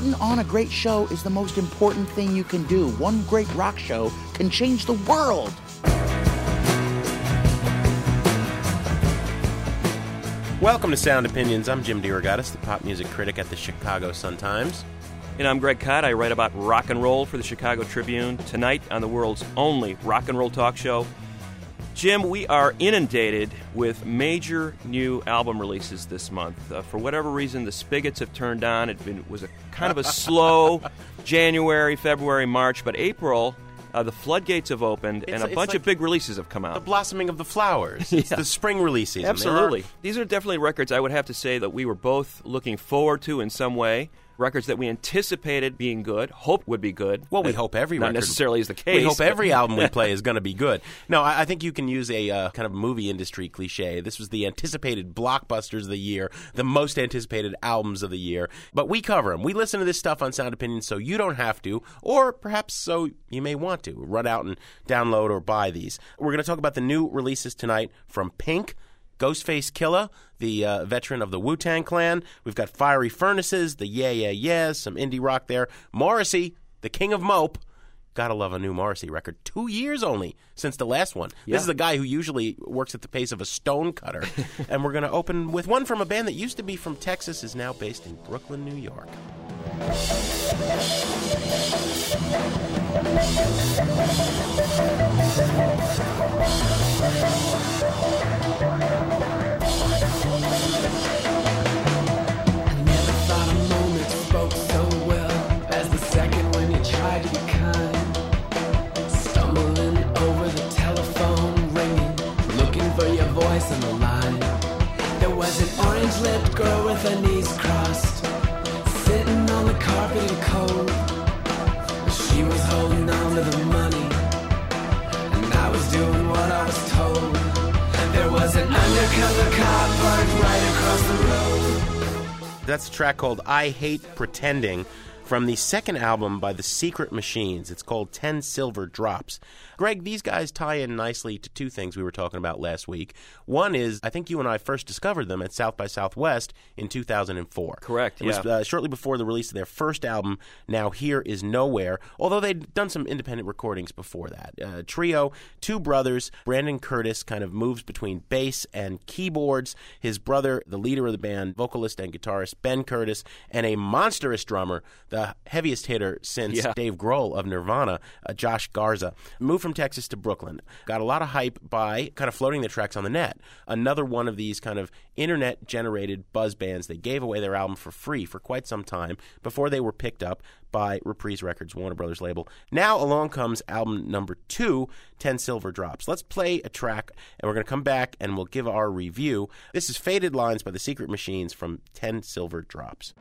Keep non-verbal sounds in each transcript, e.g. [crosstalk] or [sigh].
Putting on a great show is the most important thing you can do. One great rock show can change the world. Welcome to Sound Opinions. I'm Jim DeRogatis, the pop music critic at the Chicago Sun-Times. And I'm Greg Kot. I write about rock and roll for the Chicago Tribune. Tonight on the world's only rock and roll talk show, Jim, we are inundated with major new album releases this month. Uh, for whatever reason, the spigots have turned on. It been, was a kind of a [laughs] slow January, February, March, but April. Uh, the floodgates have opened, It's- and a bunch like of big releases have come out. The blossoming of the flowers. It's [laughs] Yeah. the spring release season. Absolutely. are- These are definitely records I would have to say that we were both looking forward to in some way. Records that we anticipated being good, hoped would be good. Well, we hope every not record necessarily is the case. We hope every [laughs] album we play is going to be good. No, I, I think you can use a uh, kind of movie industry cliche. This was the anticipated blockbusters of the year, the most anticipated albums of the year. But we cover them. We listen to this stuff on Sound Opinion, so you don't have to, or perhaps so you may want to run out and download or buy these. We're going to talk about the new releases tonight from Pink. Ghostface Killah, the uh, veteran of the Wu Tang Clan. We've got Fiery Furnaces, the Yeah Yeah Yeahs, some indie rock there. Morrissey, the king of mope. Gotta love a new Morrissey record. Two years only since the last one. This is a guy who usually works at the pace of a stone cutter. [laughs] and we're gonna open with one from a band that used to be from Texas, is now based in Brooklyn, New York. [laughs] I never thought a moment spoke so well as the second when you tried to be kind. Stumbling over the telephone, ringing, looking for your voice on the line. There was an orange lipped girl with her knees crossed, That's a track called I Hate Pretending from the second album by The Secret Machines. It's called 10 Silver Drops. Greg, these guys tie in nicely to two things we were talking about last week. One is, I think you and I first discovered them at South by Southwest in 2004. Correct, It was uh, shortly before the release of their first album, Now Here Is Nowhere, although they'd done some independent recordings before that. Uh, trio, two brothers. Brandon Curtis kind of moves between bass and keyboards. His brother, the leader of the band, vocalist and guitarist Ben Curtis, and a monstrous drummer, the heaviest hitter since Yeah. Dave Grohl of Nirvana, uh, Josh Garza, moved from Texas to Brooklyn. Got a lot of hype by kind of floating the tracks on the net. Another one of these kind of internet generated buzz bands. They gave away their album for free for quite some time before they were picked up by Reprise Records, Warner Brothers label. Now along comes album number two, 10 Silver Drops. Let's play a track and we're going to come back and we'll give our review. This is Faded Lines by the Secret Machines from 10 Silver Drops.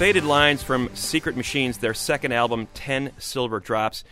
Faded Lines from Secret Machines, their second album, 10 Silver Drops.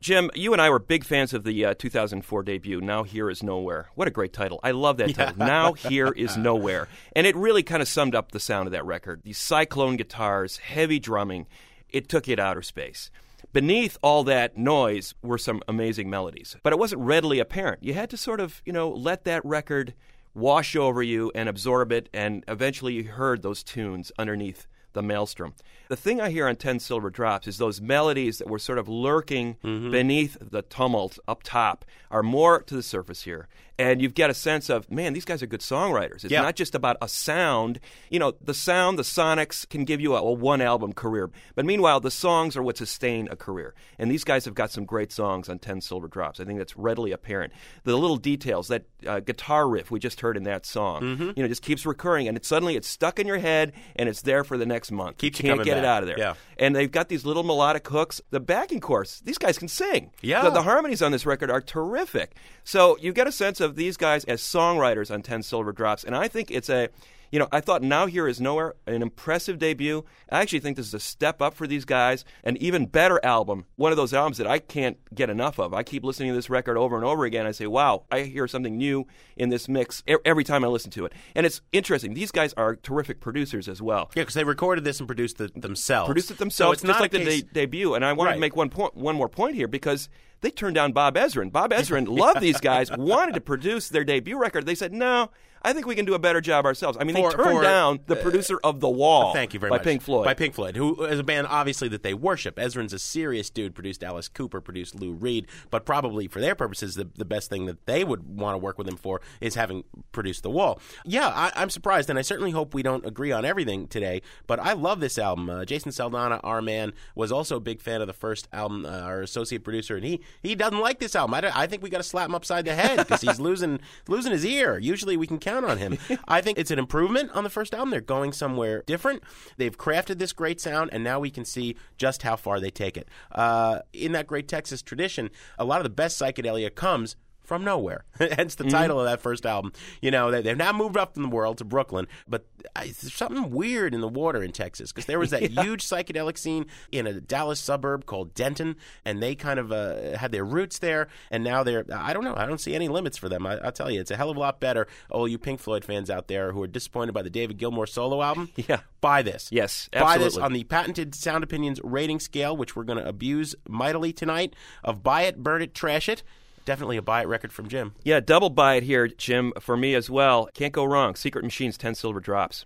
Jim, you and I were big fans of the uh, 2004 debut, Now Here Is Nowhere. What a great title. I love that title. [laughs] Now Here Is Nowhere. And it really kind of summed up the sound of that record. These cyclone guitars, heavy drumming. It took you to outer space. Beneath all that noise were some amazing melodies, but it wasn't readily apparent. You had to sort of, you know, let that record wash over you and absorb it, and eventually you heard those tunes underneath the maelstrom. The thing I hear on 10 Silver Drops is those melodies that were sort of lurking mm-hmm. beneath the tumult up top are more to the surface here. And you've got a sense of, man, these guys are good songwriters. It's Yeah. not just about a sound. You know, the sound, the sonics can give you a, a one album career. But meanwhile, the songs are what sustain a career. And these guys have got some great songs on 10 Silver Drops. I think that's readily apparent. The little details, that uh, guitar riff we just heard in that song, Mm-hmm. you know, just keeps recurring. And it, suddenly it's stuck in your head and it's there for the next month. Keeps you can't get it out of there. Yeah. And they've got these little melodic hooks. The backing chorus, these guys can sing. Yeah. The, the harmonies on this record are terrific. So you get a sense of these guys as songwriters on 10 Silver Drops. And I think it's a, you know, I thought Now Here Is Nowhere, an impressive debut. I actually think this is a step up for these guys, an even better album. One of those albums that I can't get enough of. I keep listening to this record over and over again. I say, wow, I hear something new in this mix every time I listen to it. And it's interesting. These guys are terrific producers as well Yeah, because they recorded this and produced it themselves. produced it themselves. So it's just not like a the de- debut. And I wanted Right. to make one point, one more point here because they turned down Bob Ezrin. Bob Ezrin loved these guys, [laughs] wanted to produce their debut record. They said, "No, I think we can do a better job ourselves." I mean, For- they turned for, down the producer of The Wall. Thank you very by much. Pink Floyd. By Pink Floyd, who is a band obviously that they worship. Ezrin's a serious dude. Produced Alice Cooper, produced Lou Reed, but probably for their purposes, the, the best thing that they would want to work with him for is having produced The Wall. Yeah, I, I'm surprised, and I certainly hope we don't agree on everything today. But I love this album. Uh, Jason Saldanha, our man, was also a big fan of the first album. Uh, our associate producer, and he he doesn't like this album. I, I think we got to slap him upside the head because he's [laughs] losing losing his ear. Usually we can count on him. [laughs] I think it's an improvement on the first album. They're going somewhere different. They've crafted this great sound, and now we can see just how far they take it. Uh, in that great Texas tradition, a lot of the best psychedelia comes from nowhere. [laughs] Hence the title of that first album. You know, they, they've now moved up in the world to Brooklyn, but uh, there's something weird in the water in Texas because there was [laughs] that huge psychedelic scene in a Dallas suburb called Denton, and they kind of uh, had their roots there, and now they're, I don't know, I don't see any limits for them. I, I'll tell you, it's a hell of a lot better. Oh, you Pink Floyd fans out there who are disappointed by the David Gilmour solo album, [laughs] Yeah. buy this. Yes, Buy this on the patented Sound Opinions rating scale, which we're going to abuse mightily tonight, of buy it, burn it, trash it. Definitely a buy it record from Jim. yeah, double buy it here, Jim, for me as well. Can't go wrong. Secret Machines, 10 Silver Drops.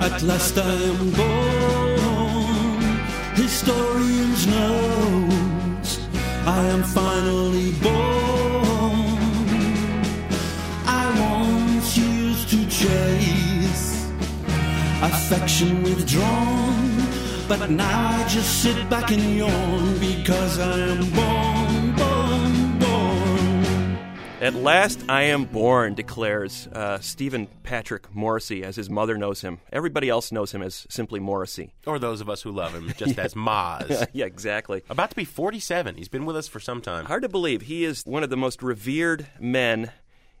At last I am born, historians knows I am finally born. Affection withdrawn, but now I just sit back and yawn because I am born, born, born. At last, I am born, declares uh, Stephen Patrick Morrissey, as his mother knows him. Everybody else knows him as simply Morrissey. Or those of us who love him, [laughs] just as Maz. [laughs] yeah, exactly. About to be 47. He's been with us for some time. Hard to believe. He is one of the most revered men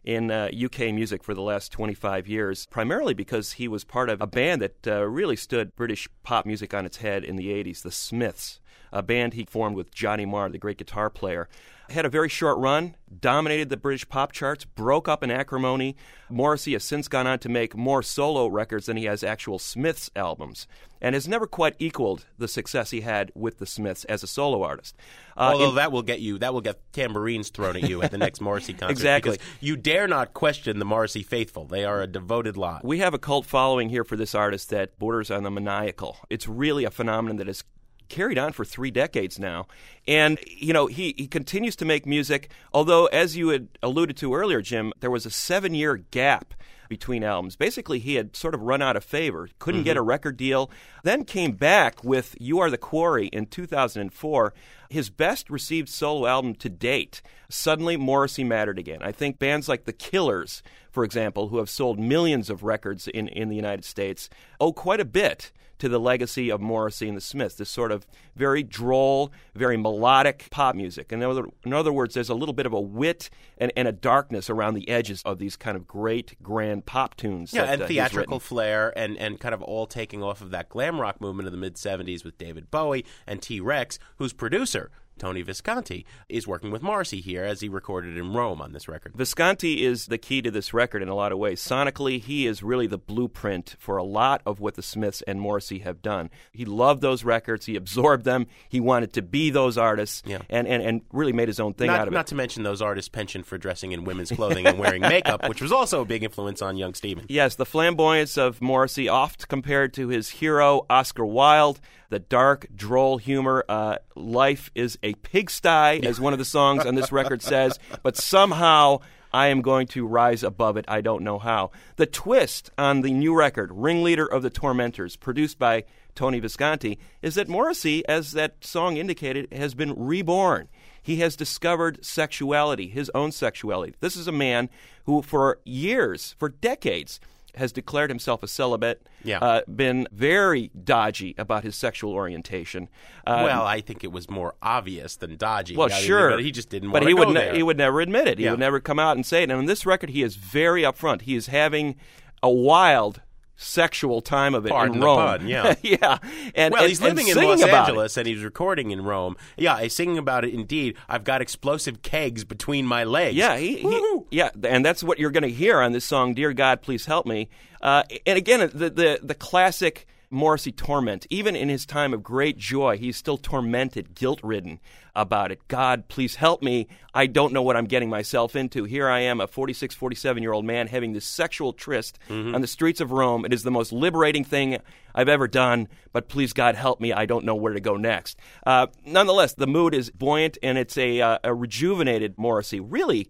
in uh, UK music for the last 25 years, primarily because he was part of a band that uh, really stood British pop music on its head in the 80s, the Smiths, a band he formed with Johnny Marr, the great guitar player. Had a very short run, dominated the British pop charts, broke up in acrimony. Morrissey has since gone on to make more solo records than he has actual Smiths albums, and has never quite equaled the success he had with the Smiths as a solo artist. Uh, Although in- that will get you, that will get tambourines thrown at you at the next Morrissey concert. Exactly. because You dare not question the Morrissey faithful. They are a devoted lot. We have a cult following here for this artist that borders on the maniacal. It's really a phenomenon that has carried on for three decades now. And, you know, he, he continues to make music, although, as you had alluded to earlier, Jim, there was a seven year gap between albums. Basically, he had sort of run out of favor, couldn't get mm-hmm. a record deal, then came back with You Are the Quarry in 2004, his best received solo album to date. Suddenly, Morrissey mattered again. I think bands like The Killers, for example, who have sold millions of records in, in the United States, owe quite a bit to the legacy of Morrissey and the Smiths, this sort of very droll, very melodic pop music. In other, in other words, there's a little bit of a wit and, and a darkness around the edges of these kind of great, grand pop tunes. Yeah, that, and uh, theatrical flair, and, and kind of all taking off of that glam rock movement of the mid 70s with David Bowie and T Rex, whose producer, Tony Visconti, is working with Morrissey here as he recorded in Rome on this record. Visconti is the key to this record in a lot of ways. Sonically, he is really the blueprint for a lot of what the Smiths and Morrissey have done. He loved those records, he absorbed them, he wanted to be those artists, Yeah. and, and, and really made his own thing not, out of not it. to mention those artists' penchant for dressing in women's clothing and wearing makeup, which was also a big influence on young Steven. Yes, the flamboyance of Morrissey, oft compared to his hero Oscar Wilde, the dark, droll humor. Uh, Life is a pigsty, as one of the songs on this record says, but somehow I am going to rise above it. I don't know how. The twist on the new record, Ringleader of the Tormentors, produced by Tony Visconti, is that Morrissey, as that song indicated, has been reborn. He has discovered sexuality, his own sexuality. This is a man who, for years, for decades, has declared himself a celibate, Yeah. uh, been very dodgy about his sexual orientation. Uh, well, I think it was more obvious than dodgy. well, I mean, sure, but he just didn't But want he to would ne- he would never admit it. He Yeah. would never come out and say it. And on this record, he is very upfront. He is having a wild sexual time of it Pardon in Rome. pun, yeah. [laughs] yeah. And well, and- he's living in Los it. Angeles and he's recording in Rome. Yeah, he's singing about it. Indeed, I've got explosive kegs between my legs. Yeah, he, he, yeah, and that's what you're going to hear on this song, "Dear God, Please Help Me." Uh, and again, the, the the classic Morrissey torment. Even in his time of great joy, he's still tormented, guilt-ridden about it. God, please help me. I don't know what I'm getting myself into. Here I am, a 46, 47 year old man having this sexual tryst on the streets of Rome. It is the most liberating thing I've ever done, but please, God, help me. I don't know where to go next. Uh, nonetheless, the mood is buoyant and it's a, uh, a rejuvenated Morrissey. Really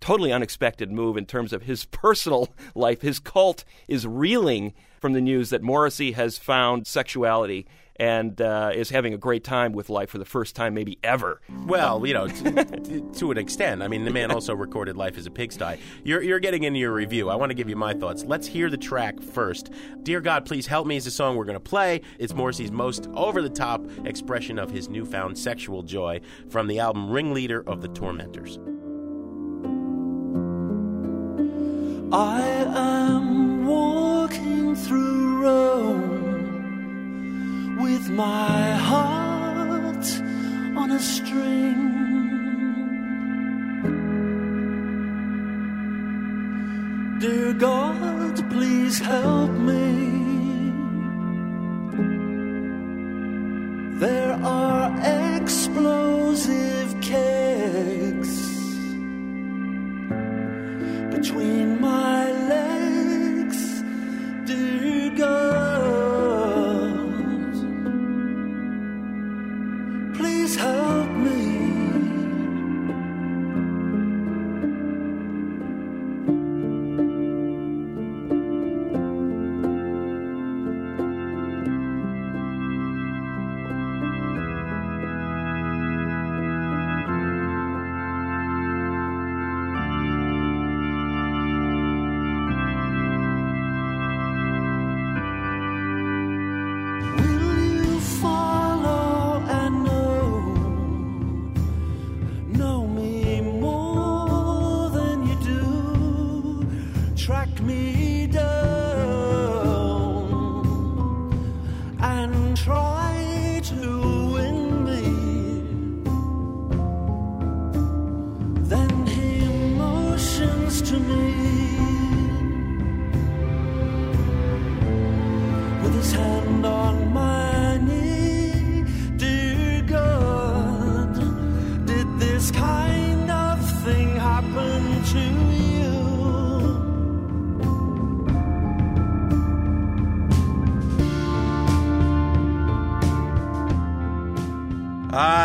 totally unexpected move in terms of his [laughs] personal life. His cult is reeling from the news that Morrissey has found sexuality and uh, is having a great time with life for the first time, maybe ever. Well, you know, t- t- [laughs] to an extent. I mean, the man also recorded "Life as a Pigsty." You're, you're getting into your review. I want to give you my thoughts. Let's hear the track first. "Dear God, Please Help Me" is the song we're going to play. It's Morrissey's most over-the-top expression of his newfound sexual joy from the album "Ringleader of the Tormentors." I am through Rome with my heart on a string. Dear God, please help me. There are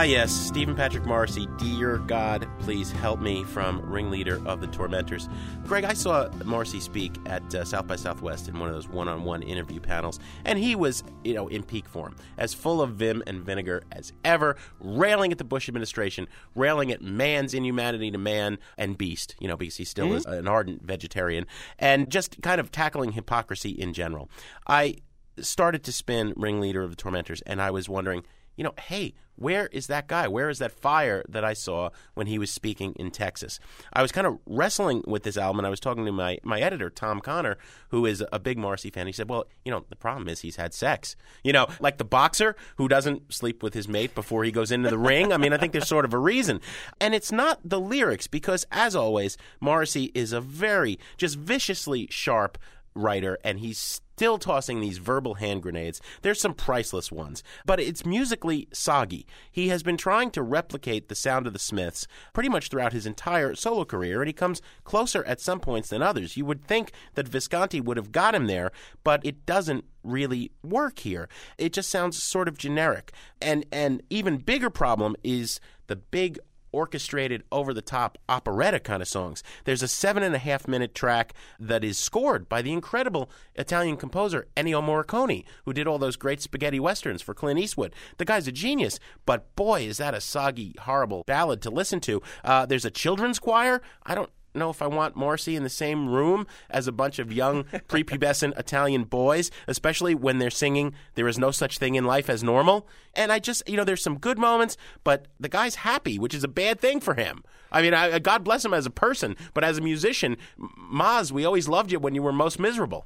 yes, Stephen Patrick Morrissey, Dear God, Please Help Me from Ringleader of the Tormentors. Greg, I saw Morrissey speak at uh, South by Southwest in one of those one on one interview panels, and he was, you know, in peak form, as full of vim and vinegar as ever, railing at the Bush administration, railing at man's inhumanity to man and beast, you know, because he still is an ardent vegetarian, and just kind of tackling hypocrisy in general. I started to spin Ringleader of the Tormentors, and I was wondering, you know, hey, where is that guy? Where is that fire that I saw when he was speaking in Texas? I was kind of wrestling with this album, and I was talking to my, my editor, Tom Connor, who is a big Morrissey fan. He said, Well, you know, the problem is he's had sex. You know, like the boxer who doesn't sleep with his mate before he goes into the ring. I mean, I think there's sort of a reason. And it's not the lyrics, because as always, Morrissey is a very, just viciously sharp writer, and he's still tossing these verbal hand grenades. There's some priceless ones, but it's musically soggy. He has been trying to replicate the sound of the Smiths pretty much throughout his entire solo career, and he comes closer at some points than others. You would think that Visconti would have got him there, but it doesn't really work here. It just sounds sort of generic. And and even bigger problem is the big orchestrated, over the top operetta kind of songs. There's a seven and a half minute track that is scored by the incredible Italian composer Ennio Morricone, who did all those great spaghetti westerns for Clint Eastwood. The guy's a genius, but boy, is that a soggy, horrible ballad to listen to. Uh, there's a children's choir. I don't know if I want Morrissey in the same room as a bunch of young [laughs] prepubescent Italian boys, especially when they're singing There is no such thing in life as normal. And I just, you know, there's some good moments, but the guy's happy, which is a bad thing for him. I mean, I, God bless him as a person, but as a musician, Maz, we always loved you when you were most miserable.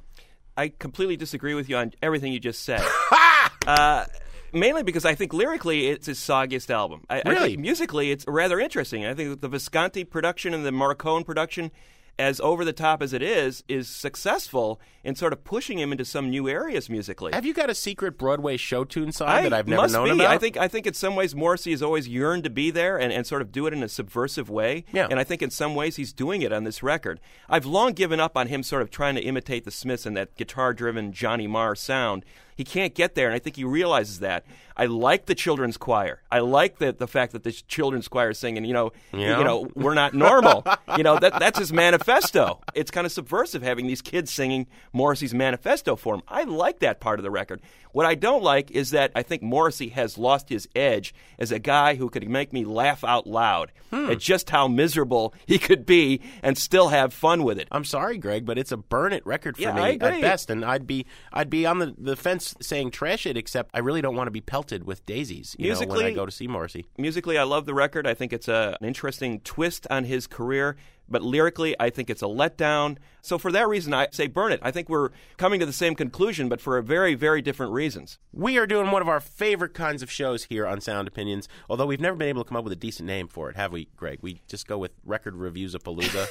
I completely disagree with you on everything you just said. [laughs] uh, mainly because I think lyrically it's his soggiest album. I, I Really? think musically it's rather interesting. I think that the Visconti production and the Morricone production, as over the top as it is, is successful in sort of pushing him into some new areas musically. Have you got a secret Broadway show tune side that I've never must known be. about? I think I think in some ways Morrissey has always yearned to be there and, and sort of do it in a subversive way. Yeah. And I think in some ways he's doing it on this record. I've long given up on him sort of trying to imitate the Smiths and that guitar driven Johnny Marr sound. He can't get there, and I think he realizes that. I like the children's choir. I like the the fact that the children's choir is singing. You know, Yeah. you know, we're not normal. you know, that that's his manifesto. It's kind of subversive having these kids singing Morrissey's manifesto for him. I like that part of the record. What I don't like is that I think Morrissey has lost his edge as a guy who could make me laugh out loud Hmm. at just how miserable he could be and still have fun with it. I'm sorry, Greg, but it's a burn it record for Yeah, me at best, and I'd be I'd be on the, the fence saying trash it. Except I really don't want to be pelted with daisies. You know, when I Musically- go to see Morrissey. Musically, I love the record. I think it's a, an interesting twist on his career. But lyrically, I think it's a letdown. So for that reason, I say burn it. I think we're coming to the same conclusion, but for very, very different reasons. We are doing one of our favorite kinds of shows here on Sound Opinions, although we've never been able to come up with a decent name for it, have we, Greg? We just go with Record Reviews of Palooza.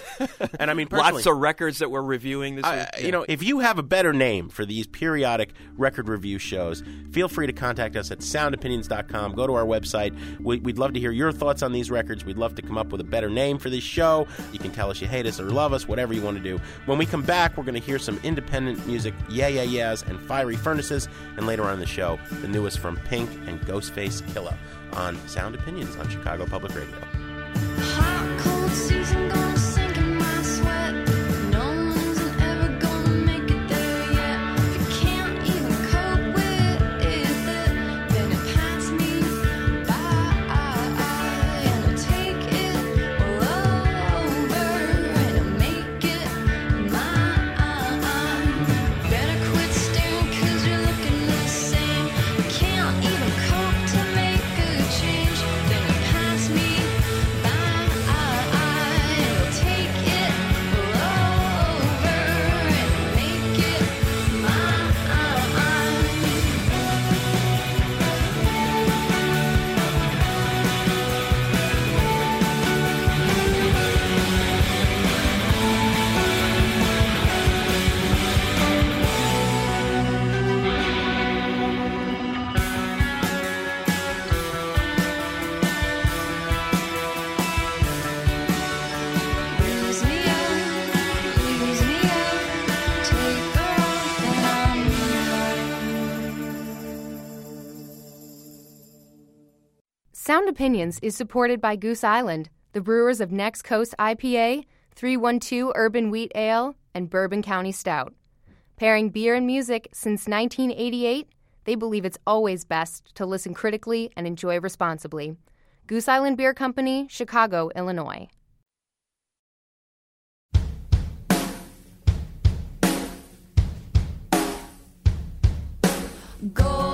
[laughs] and I mean, Lots of records that we're reviewing this I- week. you know, if you have a better name for these periodic record review shows, feel free to contact us at soundopinions.com. Go to our website. We, we'd love to hear your thoughts on these records. We'd love to come up with a better name for this show. You can tell us you hate us or love us, whatever you want to do. When we come back, we're going to hear some independent music, Yeah Yeah Yeahs and Fiery Furnaces, and later on in the show, the newest from Pink and Ghostface Killah on Sound Opinions on Chicago Public Radio. Sound Opinions is supported by Goose Island, the brewers of Next Coast IPA, 312 Urban Wheat Ale, and Bourbon County Stout. Pairing beer and music since 1988, they believe it's always best to listen critically and enjoy responsibly. Goose Island Beer Company, Chicago, Illinois. Gold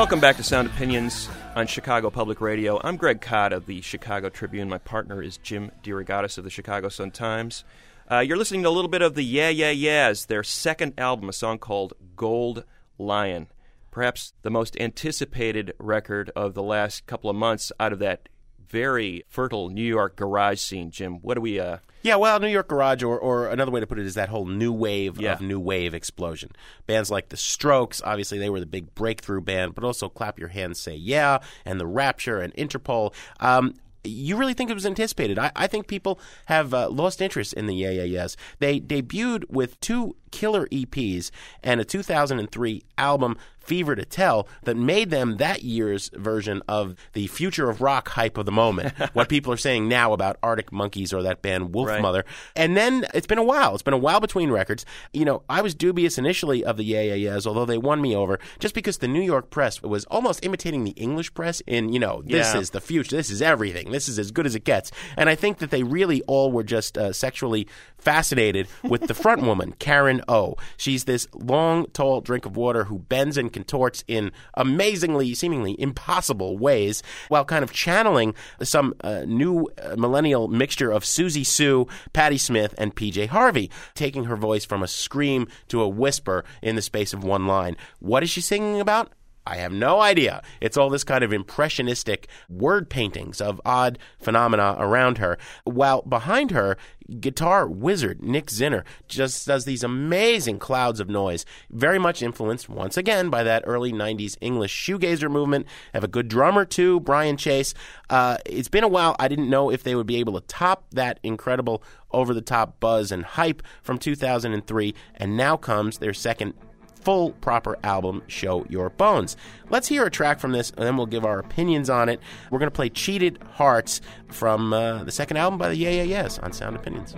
Welcome back to Sound Opinions on Chicago Public Radio. I'm Greg Kot of the Chicago Tribune. My partner is Jim DeRogatis of the Chicago Sun Times. Uh, you're listening to a little bit of the Yeah Yeah Yeahs, their second album, a song called Gold Lion. Perhaps the most anticipated record of the last couple of months out of that very fertile New York garage scene. Jim, what do we? Uh, Yeah, well, New York Garage, or, or another way to put it is that whole new wave Yeah. of new wave explosion. Bands like The Strokes, obviously, they were the big breakthrough band, but also Clap Your Hands, Say Yeah, and The Rapture and Interpol. Um, you really think it was anticipated? I, I think people have uh, lost interest in the Yeah Yeah Yeahs. They debuted with two killer EPs and a 2003 album, Fever to Tell, that made them that year's version of the future of rock hype of the moment. [laughs] what people are saying now about Arctic Monkeys or that band Wolf Right. Mother. And then it's been a while. It's been a while between records. You know, I was dubious initially of the Yeah Yeah Yeahs, although they won me over, just because the New York press was almost imitating the English press in, you know, this Yeah. is the future, this is everything, this is as good as it gets. And I think that they really all were just uh, sexually fascinated with the front woman, Karen O. She's this long, tall drink of water who bends and contorts in amazingly, seemingly impossible ways while kind of channeling some uh, new uh, millennial mixture of Siouxsie Sioux, Patti Smith, and PJ Harvey, taking her voice from a scream to a whisper in the space of one line. What is she singing about? I have no idea. It's all this kind of impressionistic word paintings of odd phenomena around her, while behind her, guitar wizard Nick Zinner just does these amazing clouds of noise, very much influenced once again by that early 90s English shoegazer movement. Have a good drummer too, Brian Chase. Uh, it's been a while. I didn't know if they would be able to top that incredible over the top buzz and hype from 2003, and now comes their second full proper album show your bones. Let's hear a track from this and then we'll give our opinions on it. We're going to play cheated hearts from uh, the second album by the yeah yeah yeahs on sound opinions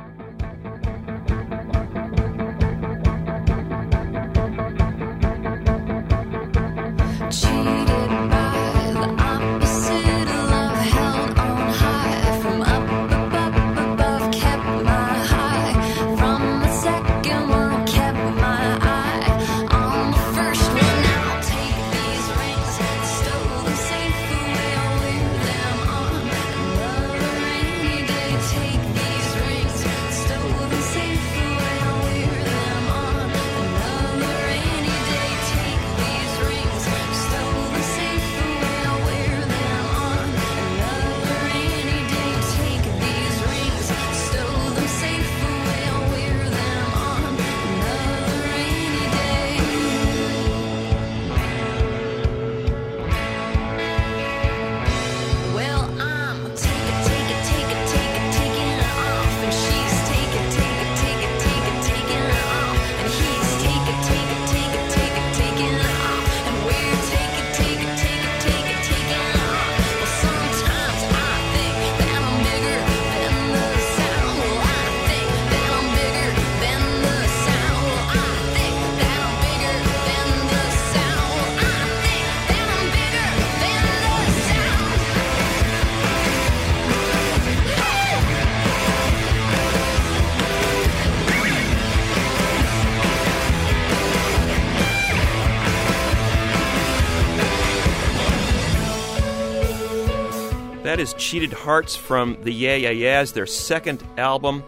is Cheated Hearts from the Yeah Yeah Yeahs, their second album.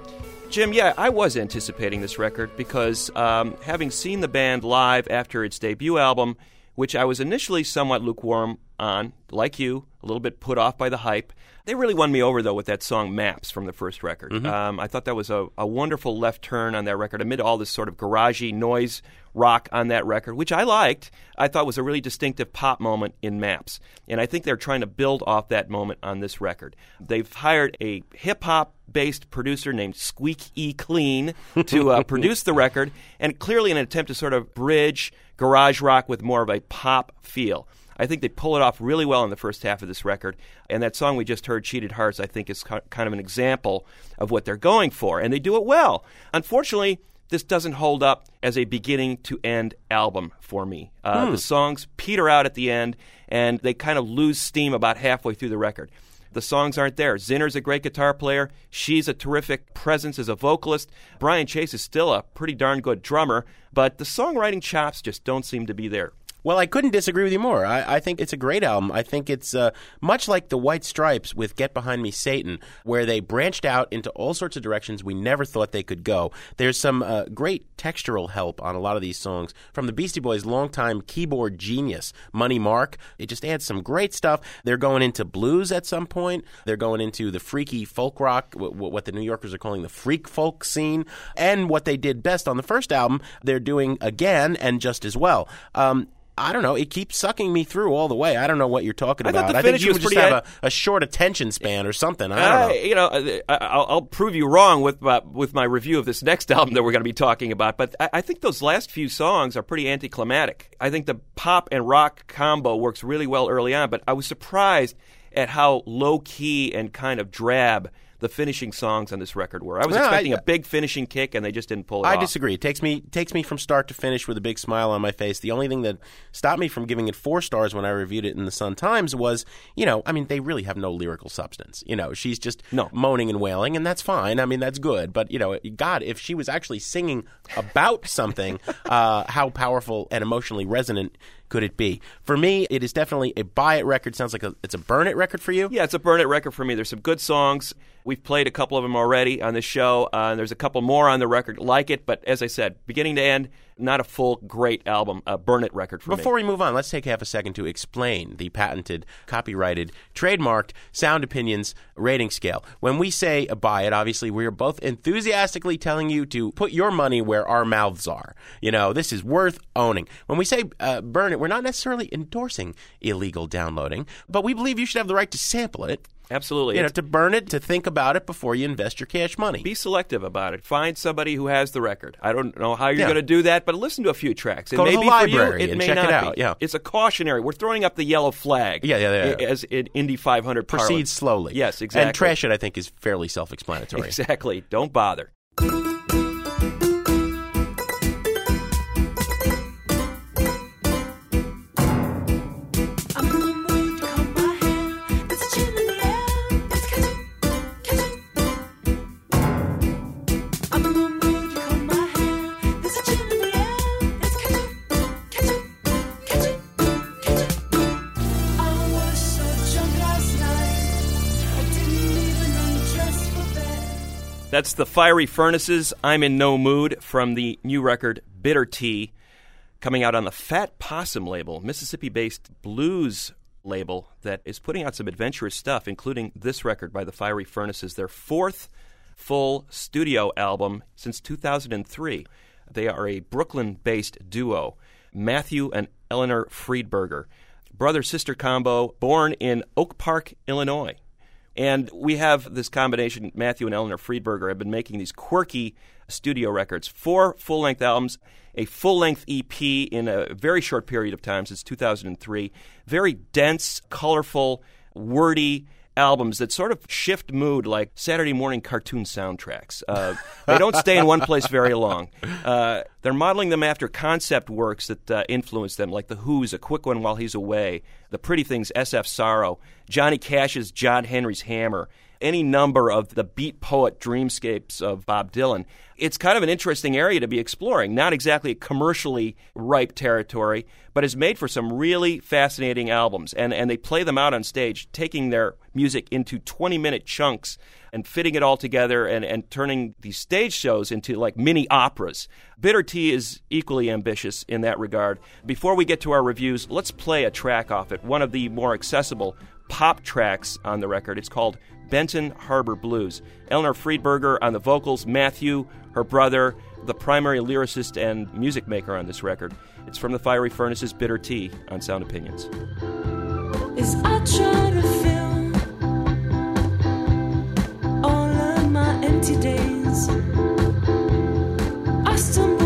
Jim, yeah, I was anticipating this record because um, having seen the band live after its debut album, which I was initially somewhat lukewarm on, like you, a little bit put off by the hype, they really won me over, though, with that song Maps from the first record. Um, I thought that was a, a wonderful left turn on that record amid all this sort of garagey noise rock on that record, which I liked. I thought was a really distinctive pop moment in Maps. And I think they're trying to build off that moment on this record. They've hired a hip hop based producer named Squeak E Clean to uh, [laughs] produce the record, and clearly an attempt to sort of bridge garage rock with more of a pop feel. I think they pull it off really well in the first half of this record. And that song we just heard, Cheated Hearts, I think is kind of an example of what they're going for. And they do it well. Unfortunately, this doesn't hold up as a beginning to end album for me. Uh, The songs peter out at the end, and they kind of lose steam about halfway through the record. The songs aren't there. Zinner's a great guitar player. She's a terrific presence as a vocalist. Brian Chase is still a pretty darn good drummer, but the songwriting chops just don't seem to be there. Well, I couldn't disagree with you more. I, I think it's a great album. I think it's uh, much like the White Stripes with Get Behind Me, Satan, where they branched out into all sorts of directions we never thought they could go. There's some uh, great textural help on a lot of these songs from the Beastie Boys' longtime keyboard genius, Money Mark. It just adds some great stuff. They're going into blues at some point. They're going into the freaky folk rock, w- w- what the New Yorkers are calling the freak folk scene. And what they did best on the first album, they're doing again and just as well. Um, I don't know. It keeps sucking me through all the way. I don't know what you're talking I thought about. the I think finish you was just pretty have ed- a, a short attention span or something. I don't know. You know, I- I'll, I'll prove you wrong with my, with my review of this next [laughs] album that we're going to be talking about. But I, I think those last few songs are pretty anticlimactic. I think the pop and rock combo works really well early on, but I was surprised at how low key and kind of drab the finishing songs on this record were. I was No, expecting a big finishing kick, and they just didn't pull it I off. disagree. It takes me takes me from start to finish with a big smile on my face. The only thing that stopped me from giving it four stars when I reviewed it in the Sun Times was, you know, I mean, they really have no lyrical substance. You know, she's just No. moaning and wailing, and that's fine. I mean, that's good. But you know, God, if she was actually singing about something, [laughs] uh, how powerful and emotionally resonant could it be? For me, it is definitely a buy it record. Sounds like a, it's a burn it record for you. Yeah, it's a burn it record for me. There's some good songs. We've played a couple of them already on the show, uh, and there's a couple more on the record like it. But as I said, beginning to end, not a full great album, a burn it record for me. Before we move on, let's take half a second to explain the patented, copyrighted, trademarked sound opinions rating scale. When we say buy it, obviously we are both enthusiastically telling you to put your money where our mouths are. You know, this is worth owning. When we say uh, burn it, we're not necessarily endorsing illegal downloading, but we believe you should have the right to sample it. Absolutely. You know, to burn it, to think about it before you invest your cash money. be selective about it. Find somebody who has the record. I don't know how you're Yeah. going to do that, but listen to a few tracks. It Go to may the be library you. It and may check it not out, be. yeah. It's a cautionary. We're throwing up the yellow flag. Yeah, yeah, yeah. As in Indy 500 Proceed parlance. slowly. Yes, exactly. And trash it, I think, is fairly self explanatory. Exactly. Don't bother. That's the Fiery Furnaces. I'm in no mood from the new record Bitter Tea, coming out on the Fat Possum label, Mississippi-based blues label that is putting out some adventurous stuff, including this record by the Fiery Furnaces, their fourth full studio album since 2003. They are a Brooklyn-based duo, Matthew and Eleanor Friedberger, brother-sister combo, born in Oak Park, Illinois. And we have this combination. Matthew and Eleanor Friedberger have been making these quirky studio records, four full length albums, a full length EP in a very short period of time since 2003. Very dense, colorful, wordy albums that sort of shift mood like Saturday morning cartoon soundtracks. Uh, they don't stay in one place very long. Uh, they're modeling them after concept works that uh, influence them, like The Who's A Quick One While He's Away, The Pretty Things, SF Sorrow, Johnny Cash's John Henry's Hammer, any number of the beat poet dreamscapes of Bob Dylan. It's kind of an interesting area to be exploring, not exactly commercially ripe territory, but has made for some really fascinating albums. And, and they play them out on stage, taking their music into 20 minute chunks and fitting it all together and, and turning these stage shows into like mini operas. Bitter Tea is equally ambitious in that regard. Before we get to our reviews, let's play a track off it, one of the more accessible pop tracks on the record. It's called Benton Harbor Blues. Eleanor Friedberger on the vocals, Matthew, her brother, the primary lyricist and music maker on this record. It's from the Fiery Furnaces Bitter Tea on Sound Opinions. Days, I stumble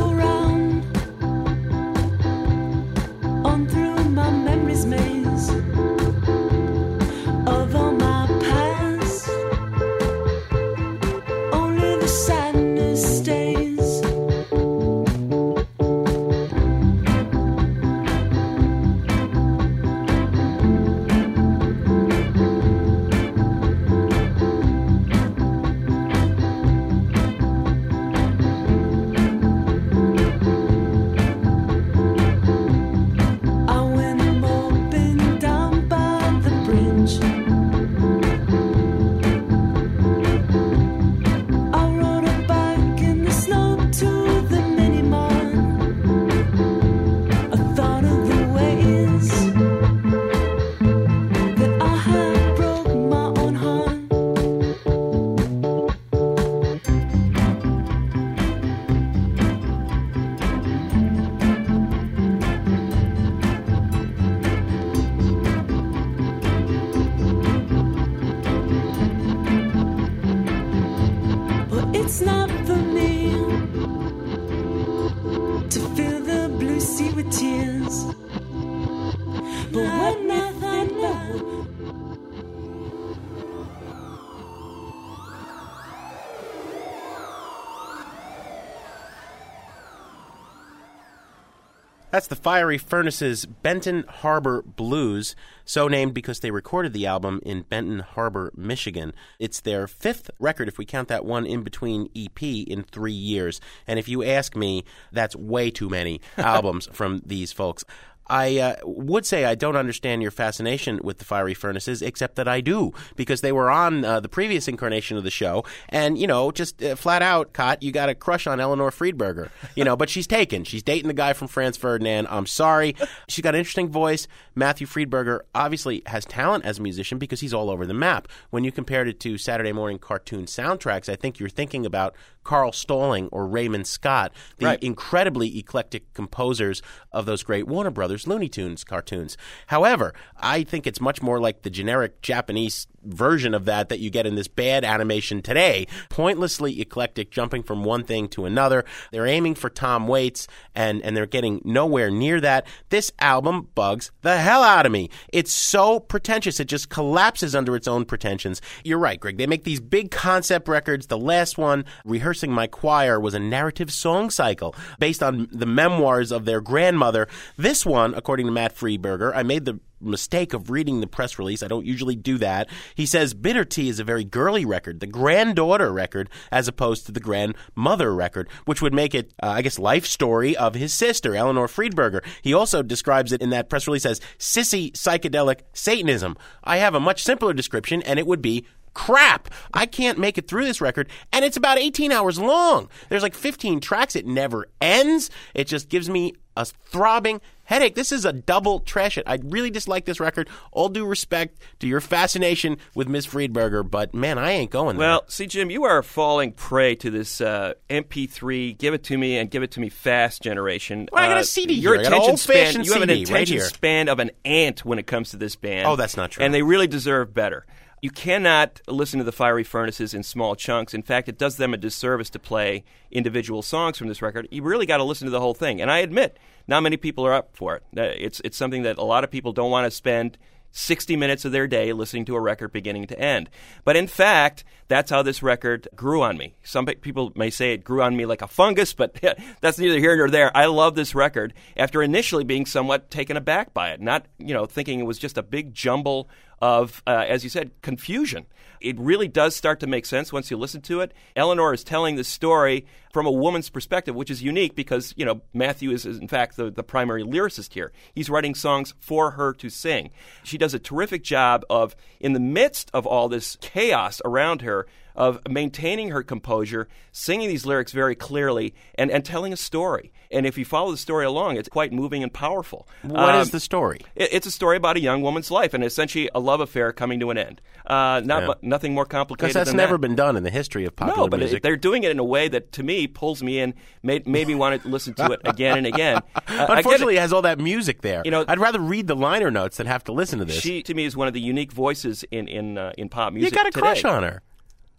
the Fiery Furnaces Benton Harbor Blues, so named because they recorded the album in Benton Harbor, Michigan. It's their fifth record, if we count that one in between EP, in three years. And if you ask me, that's way too many [laughs] albums from these folks. I uh, would say I don't understand your fascination with the Fiery Furnaces, except that I do, because they were on uh, the previous incarnation of the show, and you know, just uh, flat out, Kot, you got a crush on Eleanor Friedberger, you know, but she's taken. She's dating the guy from Franz Ferdinand. I'm sorry. She's got an interesting voice. Matthew Friedberger obviously has talent as a musician because he's all over the map. When you compared it to Saturday morning cartoon soundtracks, I think you're thinking about Carl Stalling or Raymond Scott, the Right. incredibly eclectic composers of those great Warner Brothers Looney Tunes cartoons. However, I think it's much more like the generic Japanese version of that that you get in this bad animation today. Pointlessly eclectic, jumping from one thing to another. They're aiming for Tom Waits, and, and they're getting nowhere near that. This album bugs the hell out of me. It's so pretentious, it just collapses under its own pretensions. You're right, Greg. They make these big concept records. The last one, Rehearsing My Choir, was a narrative song cycle based on the memoirs of their grandmother. This one, according to Matt Friedberger, I made the mistake of reading the press release. I don't usually do that. He says Bitter Tea is a very girly record, the granddaughter record, as opposed to the grandmother record, which would make it, uh, I guess, life story of his sister, Eleanor Friedberger. He also describes it in that press release as sissy psychedelic Satanism. I have a much simpler description, and it would be crap. I can't make it through this record, and it's about 18 hours long. There's like 15 tracks. It never ends. It just gives me a throbbing headache. This is a double trash it. I really dislike this record. All due respect to your fascination with Miss Friedberger, but man, I ain't going there. Well, see, Jim, you are falling prey to this uh, MP3, give it to me and give it to me fast generation. Well, I got a Uh, CD Your got an attention span, you have an CD right attention span of an ant when it comes to this band. Oh, that's not true. And they really deserve better. You cannot listen to the Fiery Furnaces in small chunks. In fact, it does them a disservice to play individual songs from this record. You really got to listen to the whole thing. And I admit, not many people are up for it. Uh, It's it's something that a lot of people don't want to spend 60 minutes of their day listening to a record beginning to end. But in fact, that's how this record grew on me. Some people may say it grew on me like a fungus, but [laughs] that's neither here nor there. I love this record after initially being somewhat taken aback by it, not, you know, thinking it was just a big jumble of, uh, as you said, confusion. It really does start to make sense once you listen to it. Eleanor is telling the story from a woman's perspective, which is unique because, you know, Matthew is, in fact the, the primary lyricist here. He's writing songs for her to sing. She does a terrific job of, in the midst of all this chaos around her, of maintaining her composure, singing these lyrics very clearly, and, and telling a story. And if you follow the story along, it's quite moving and powerful. What is Um, the story? it- it's a story about a young woman's life and essentially a love affair coming to an end. Uh, not Yeah. nothing more complicated Because that's than never that. been done in the history of popular No, but music. it, they're doing it in a way that, to me, pulls me in, made, made me want to [laughs] listen to it again and again. Uh, get it. Unfortunately, it has all that music there. You know- I'd rather read the liner notes than have to listen to this. she to me is one of the unique voices in in uh, in pop music. you got a today. crush on her.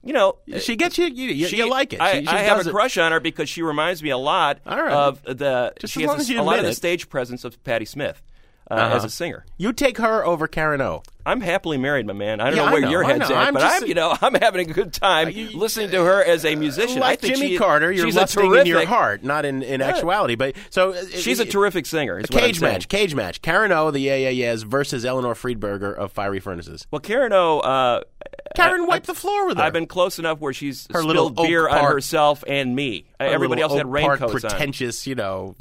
You know, She gets you. You, you, she, you like it. I, She- she I have a it. crush on her because she reminds me a lot right. of the. Just she as long has as a, a lot of the stage presence of Patti Smith uh, Uh-huh. as a singer. You take her over Karen O. I'm happily married, my man. I don't Yeah, know where know, your head's at, I'm but I'm, you know, [laughs] I'm having a good time listening to her as a musician. Like I think Jimmy she, Carter, you're she's a lusting terrific, in your heart, not in, in actuality. But so uh, She's a uh, terrific singer. A Is what I'm cage match, cage match. Karen O, the Yeah Yeah Yeahs versus Eleanor Friedberger of Fiery Furnaces. Well, Karen O. Uh, Karen wiped the floor with her. I've been close enough where she's Her spilled little beer Oak on herself and me. Uh, Everybody else had Oak Park raincoats on. pretentious, you know,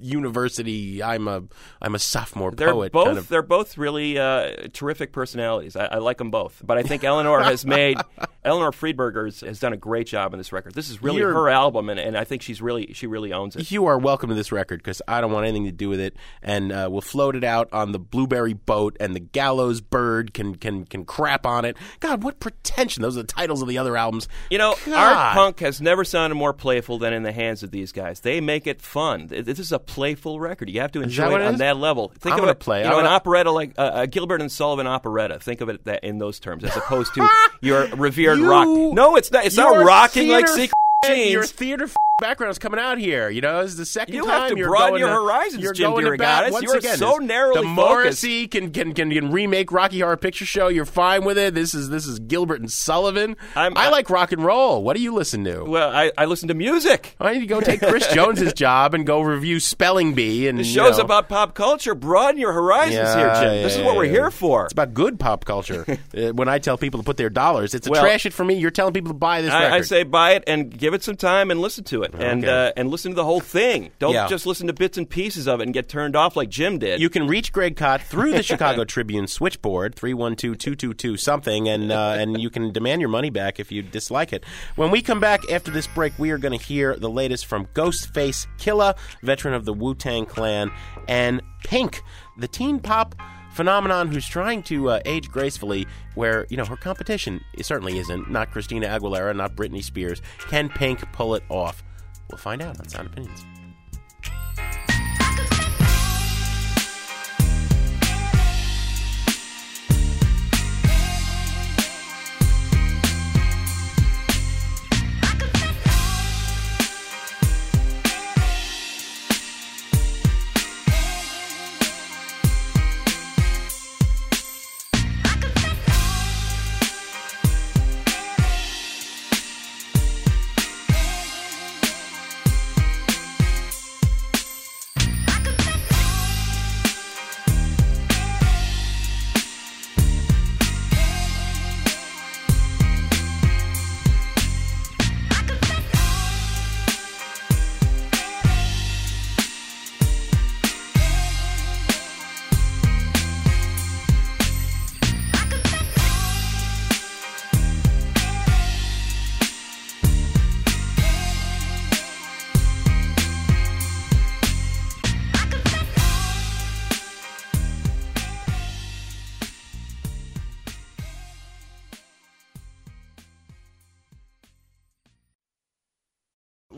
university. I'm a I'm a sophomore They're poet. both kind of. they're both really uh, terrific personalities. I, I like them both, but I think Eleanor has [laughs] made Eleanor Friedberger has, has done a great job on this record. This is really You're- her album, and, and I think she's really she really owns it. You are welcome to this record because I don't want anything to do with it, and uh, we'll float it out on the blueberry boat, and the gallows bird can can can crap on it. God, what pretension! Those are the titles of the other albums. You know, God. art punk has never sounded more playful than in the hands of these guys. They make it fun. This is a playful record. You have to enjoy it on is? that level. Think I'm of it, play. You I'm know, an gonna- operetta like uh, a Gilbert and Sullivan operetta. Think of it that in those terms, as opposed to [laughs] your revered You- rock. No, it's not. It's not rocking like secret jeans. theater background's coming out here. You know, this is the second You time have to you're broaden your to- horizons, you're Jim going to bat once You again. so narrowly The Morrissey can, can can can remake Rocky Horror Picture Show. You're fine with it. This is this is Gilbert and Sullivan. I'm- I like rock and roll. What do you listen to? Well, I, I listen to music. I need to go take [laughs] Chris Jones's job and go review Spelling Bee and The you show's know. about pop culture. Broaden your horizons Yeah, here, Jim. yeah, this is yeah, what we're yeah. here for. It's about good pop culture. [laughs] Uh, when I tell people to put their dollars, it's a Well- trash it for me. You're telling people to buy this I, I say buy it and give it some time and listen to it and Okay. uh, and listen to the whole thing. Don't Yeah. just listen to bits and pieces of it and get turned off like Jim did. You can reach Greg Kot through the Chicago [laughs] Tribune switchboard, 312-222 something, and uh, and you can demand your money back if you dislike it. When we come back after this break, we are going to hear the latest from Ghostface Killah, veteran of the Wu-Tang Clan, and Pink, the teen pop phenomenon who's trying to uh, age gracefully where, you know, her competition certainly isn't. Not Christina Aguilera, not Britney Spears. Can Pink pull it off? We'll find out on Sound Opinions.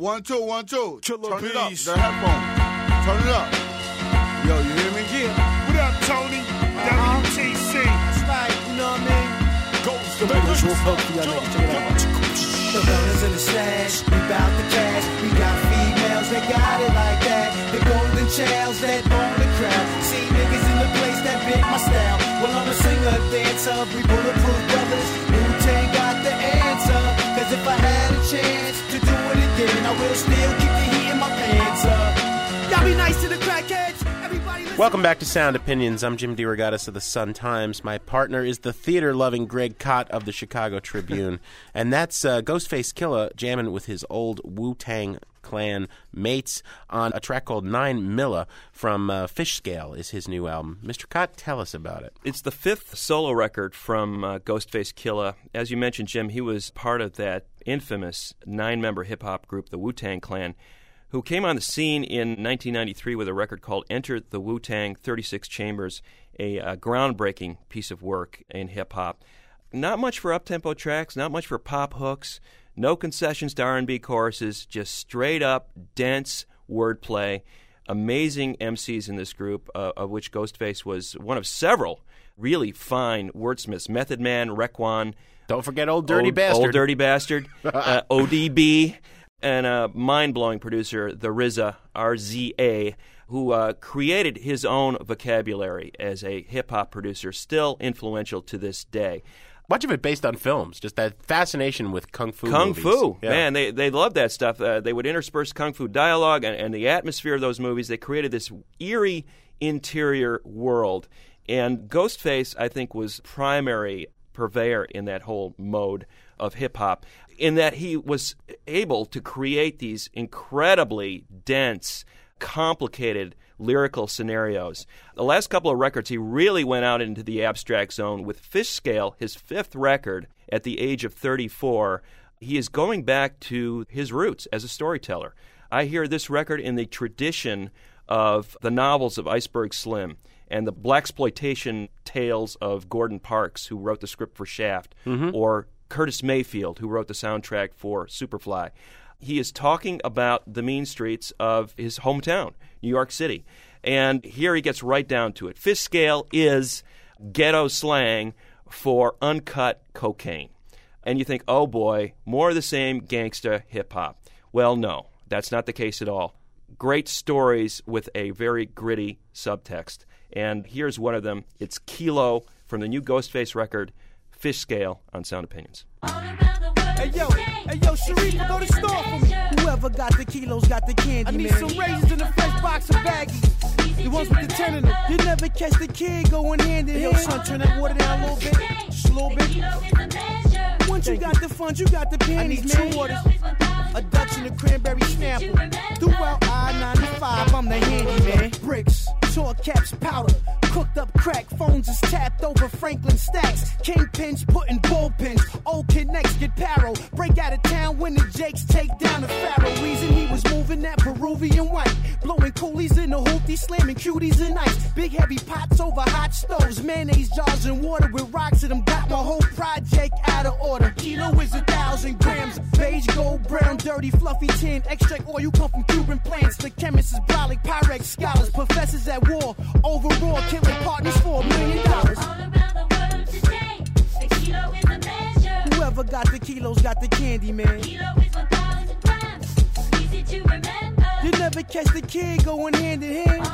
One, two, one, two. Turn it up. The headphone. Turn it up. Yo, you hear me? Yeah. What up, Tony? Uh-huh. WTC. That's right. You know what I mean? Of The other. Check it out. The runners in the stash, we bout the cash. We got females that got it like that. The golden childs that own the crowd. See niggas in the place that bit my style. Well, I'm a singer, dancer, we bulletproof brothers. Wu-Tang got the answer. Cause if I had a chance to do it again, I will still keep the heat in my pants up. Y'all be nice to the crackheads. Welcome back to Sound Opinions. I'm Jim DeRogatis of the Sun Times. My partner is the theater-loving Greg Kot of the Chicago Tribune, [laughs] and that's uh, Ghostface Killah jamming with his old Wu-Tang Clan mates on a track called Nine Milla from uh, Fish Scale is his new album. Mr. Kot, tell us about it. It's the fifth solo record from uh, Ghostface Killah. As you mentioned, Jim, he was part of that infamous nine-member hip-hop group, the Wu-Tang Clan, who came on the scene in 1993 with a record called Enter the Wu Tang 36 Chambers, a uh, groundbreaking piece of work in hip hop. Not much for up-tempo tracks, not much for pop hooks, no concessions to R&B choruses, just straight up dense wordplay. Amazing MCs in this group, uh, of which Ghostface was one of several really fine wordsmiths. Method Man, Raekwon. Don't forget Old Dirty old, Bastard. Old Dirty Bastard. [laughs] uh, ODB and a mind-blowing producer, the RZA, RZA, who uh, created his own vocabulary as a hip-hop producer, still influential to this day. Much of it based on films, just that fascination with kung fu. Kung movies. Fu, Yeah. man, they they loved that stuff. Uh, they would intersperse kung fu dialogue and, and the atmosphere of those movies. They created this eerie interior world, and Ghostface, I think, was primary purveyor in that whole mode of hip hop, in that he was able to create these incredibly dense, complicated lyrical scenarios. The last couple of records, he really went out into the abstract zone with Fish Scale, his fifth record at the age of 34. He is going back to his roots as a storyteller. I hear this record in the tradition of the novels of Iceberg Slim and the black exploitation tales of Gordon Parks, who wrote the script for Shaft, mm-hmm. or Curtis Mayfield, who wrote the soundtrack for Superfly. He is talking about the mean streets of his hometown, New York City. And here he gets right down to it. Fish scale is ghetto slang for uncut cocaine. And you think, oh boy, more of the same gangsta hip hop. Well, no, that's not the case at all. Great stories with a very gritty subtext. And here's one of them it's Kilo from the new Ghostface record, Fish Scale on Sound Opinions. Hey yo, hey yo, go to store for me. Whoever got the kilos got the candy, I need man. some raisins in a fresh box of baggies. The ones with the ten in them. You never catch the kid going hand in hand. Yo, son, turn that water down a little bit, just a little bit. Once you got the funds, you got the panties, man. A Dutch and a cranberry snapple. Throughout I-95, I'm the handyman. Bricks, tall caps, powder, cooked up crack. Phones is tapped over Franklin stacks. Kingpins putting bullpens. Old connects get paro. Break out of town when the Jakes take down the Pharaoh. Reason he was moving that Peruvian white. Blowing coolies in the hoopty, slamming cuties and ice. Big heavy pots over hot stoves. Mayonnaise jars and water with rocks in them. Got my whole project out of order. Kilo is a thousand grams. Beige, gold, brown, dirty, fluffy tin. Extract oil you come from Cuban plants. The chemists is brolic, Pyrex scholars. Professors at war. Overall, killing partners for a million dollars. Whoever got the kilos got the candy, man. You never catch the kid going hand in hand.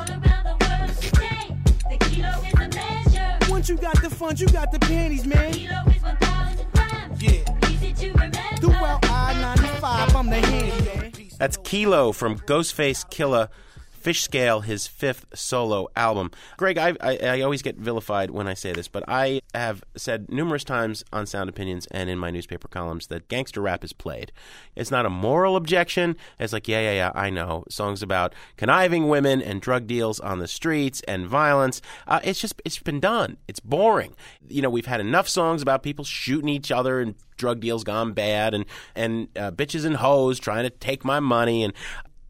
Once you got the funds, you got the panties, man. Kilo Throughout I-95, I'm the handy, man. That's Kilo from Ghostface Killah. Fish Scale, his fifth solo album. Greg, I, I, I always get vilified when I say this, but I have said numerous times on Sound Opinions and in my newspaper columns that gangster rap is played. It's not a moral objection. It's like, yeah, yeah, yeah, I know. Songs about conniving women and drug deals on the streets and violence. Uh, it's just, it's been done. It's boring. You know, we've had enough songs about people shooting each other and drug deals gone bad and, and uh, bitches and hoes trying to take my money. And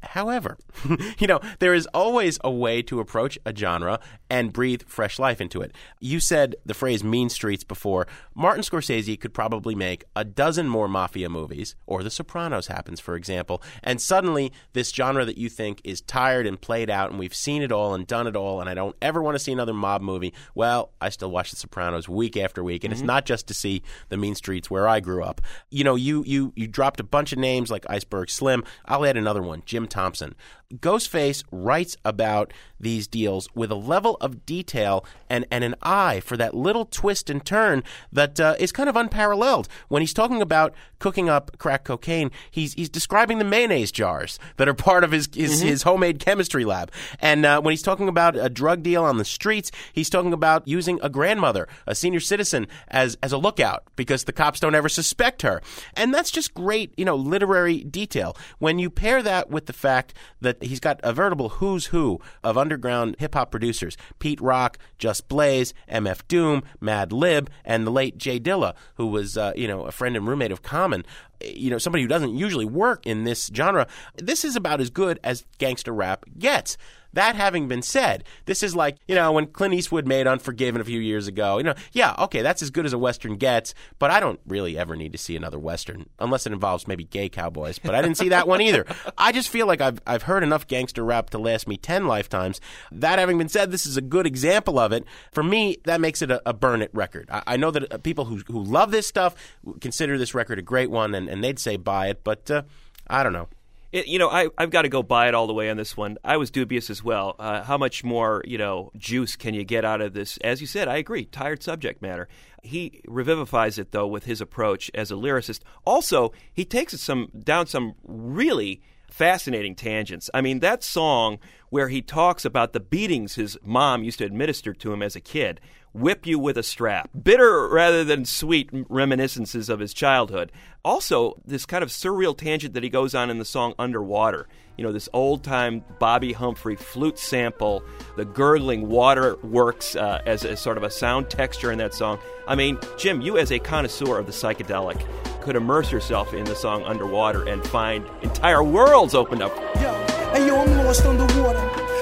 However, [laughs] you know, there is always a way to approach a genre and breathe fresh life into it. You said the phrase mean streets before. Martin Scorsese could probably make a dozen more mafia movies, or The Sopranos happens, for example, and suddenly this genre that you think is tired and played out and we've seen it all and done it all and I don't ever want to see another mob movie, well, I still watch The Sopranos week after week, and it's mm-hmm. not just to see the mean streets where I grew up. You know, you, you, you dropped a bunch of names like Iceberg Slim. I'll add another one, Jim Thompson. Ghostface writes about these deals with a level of detail and, and an eye for that little twist and turn that uh, is kind of unparalleled. When he's talking about cooking up crack cocaine, he's he's describing the mayonnaise jars that are part of his his, his homemade chemistry lab. And uh, when he's talking about a drug deal on the streets, he's talking about using a grandmother, a senior citizen, as as a lookout because the cops don't ever suspect her. And that's just great, you know, literary detail. When you pair that with the fact that he's got a veritable who's who of underground hip hop producers Pete Rock, Just Blaze, MF Doom, Madlib, and the late J Dilla, who was, uh, you know, a friend and roommate of Common. You know, somebody who doesn't usually work in this genre. This is about as good as gangster rap gets. That having been said, this is like, you know, when Clint Eastwood made Unforgiven a few years ago, you know, yeah, okay, that's as good as a Western gets, but I don't really ever need to see another Western, unless it involves maybe gay cowboys, but I didn't see that one either. [laughs] I just feel like I've, I've heard enough gangster rap to last me 10 lifetimes. That having been said, this is a good example of it. For me, that makes it a, a burn it record. I, I know that uh, people who, who love this stuff consider this record a great one, and, and they'd say buy it, but uh, I don't know. It, you know, I, I've got to go buy it all the way on this one. I was dubious as well. Uh, how much more, you know, juice can you get out of this? As you said, I agree. Tired subject matter. He revivifies it though with his approach as a lyricist. Also, he takes it some down some really fascinating tangents. I mean, that song where he talks about the beatings his mom used to administer to him as a kid, whip you with a strap, bitter rather than sweet reminiscences of his childhood. Also, this kind of surreal tangent that he goes on in the song Underwater. You know, this old time Bobbi Humphrey flute sample, the gurgling water works uh, as, as sort of a sound texture in that song. I mean, Jim, you as a connoisseur of the psychedelic could immerse yourself in the song Underwater and find entire worlds opened up. Yo, hey yo, I'm lost underwater.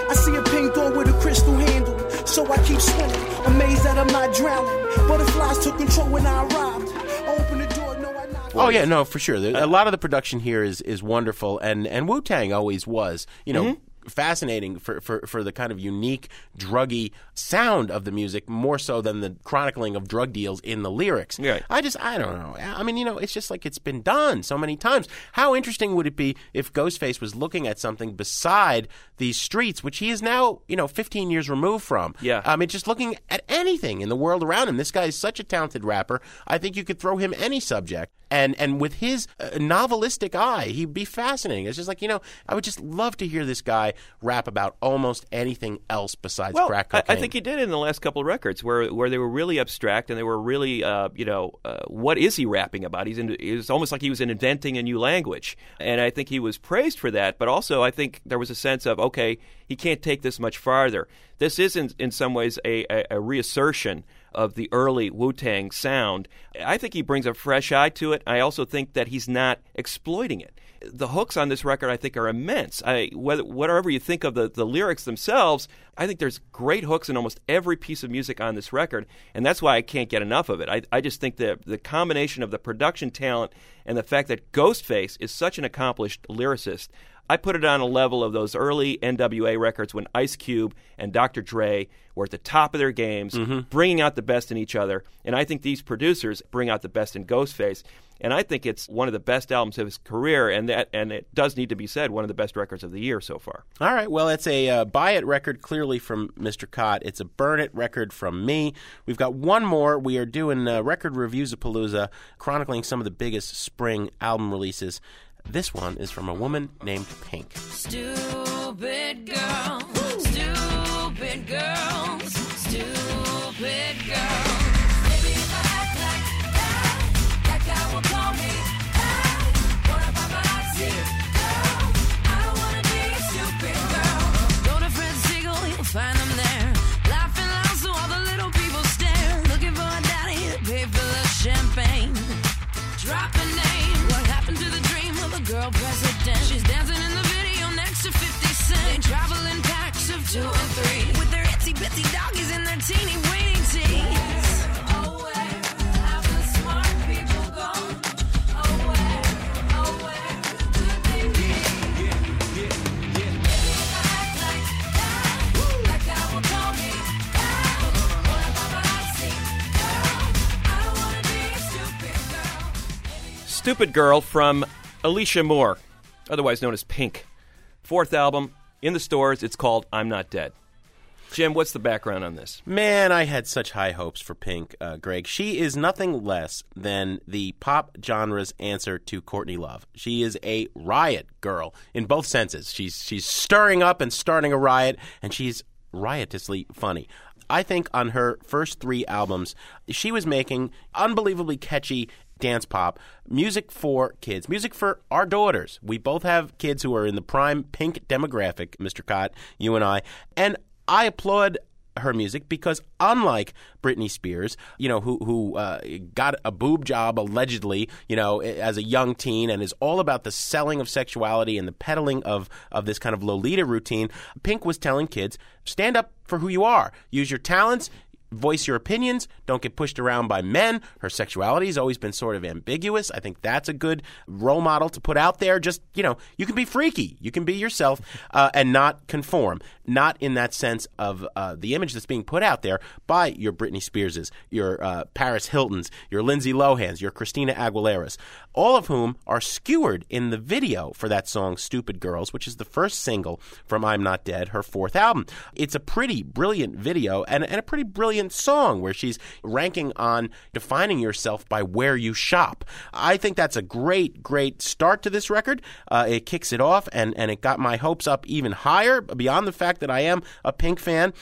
I see a pink door with a crystal handle, so I keep swimming, amazed that I'm not drowning. Butterflies took control when I arrived. I opened the door, no, I knocked. Oh yeah, no, for sure. A lot of the production here is is wonderful, and and Wu Tang always was. You know. Mm-hmm. Fascinating for, for, for the kind of unique, druggy sound of the music, more so than the chronicling of drug deals in the lyrics. Right. I just, I don't know. I mean, you know, it's just like it's been done so many times. How interesting would it be if Ghostface was looking at something beside these streets, which he is now, you know, 15 years removed from? Yeah. I mean, just looking at anything in the world around him. This guy is such a talented rapper. I think you could throw him any subject. And, and with his uh, novelistic eye, he'd be fascinating. It's just like, you know, I would just love to hear this guy rap about almost anything else besides well, crack I, cocaine. I think he did in the last couple of records, where where they were really abstract and they were really, uh, you know, uh, what is he rapping about? He's in, it was almost like he was inventing a new language, and I think he was praised for that. But also, I think there was a sense of okay, he can't take this much farther. This is in, in some ways a, a, a reassertion of the early Wu Tang sound. I think he brings a fresh eye to it. I also think that he's not exploiting it the hooks on this record I think are immense. I whether whatever you think of the, the lyrics themselves, I think there's great hooks in almost every piece of music on this record, and that's why I can't get enough of it. I, I just think that the combination of the production talent and the fact that Ghostface is such an accomplished lyricist. I put it on a level of those early NWA records when Ice Cube and Dr. Dre were at the top of their games, bringing out the best in each other. And I think these producers bring out the best in Ghostface. And I think it's one of the best albums of his career, and that and it does need to be said, one of the best records of the year so far. All right. Well, it's a uh, buy it record clearly from Mr. Kot. It's a burn it record from me. We've got one more. We are doing uh, record reviews of Palooza, chronicling some of the biggest spring album releases. This one is from a woman named Pink. Stupid girl, Stupid Girl from Alicia Moore, otherwise known as Pink. Fourth album in the stores. It's called I'm Not Dead. Jim, what's the background on this? Man, I had such high hopes for Pink, uh, Greg. She is nothing less than the pop genre's answer to Courtney Love. She is a riot girl in both senses. She's she's stirring up and starting a riot, and she's riotously funny. I think on her first three albums, she was making unbelievably catchy dance pop music for kids, music for our daughters. We both have kids who are in the prime pink demographic, Mr. Kot, you and I. And I applaud her music because unlike Britney Spears, you know, who who uh, got a boob job allegedly, you know, as a young teen and is all about the selling of sexuality and the peddling of of this kind of Lolita routine, Pink was telling kids, stand up for who you are. Use your talents, voice your opinions. Don't get pushed around by men. Her sexuality has always been sort of ambiguous. I think that's a good role model to put out there. Just, you know, you can be freaky. You can be yourself uh, and not conform. Not in that sense of uh, the image that's being put out there by your Britney Spearses, your uh, Paris Hiltons, your Lindsay Lohans, your Christina Aguileras, all of whom are skewered in the video for that song Stupid Girls, which is the first single from I'm Not Dead, her fourth album. It's a pretty brilliant video and, and a pretty brilliant song where she's ranking on defining yourself by where you shop. I think that's a great, great start to this record. Uh, it kicks it off and, and it got my hopes up even higher beyond the fact that I am a Pink fan.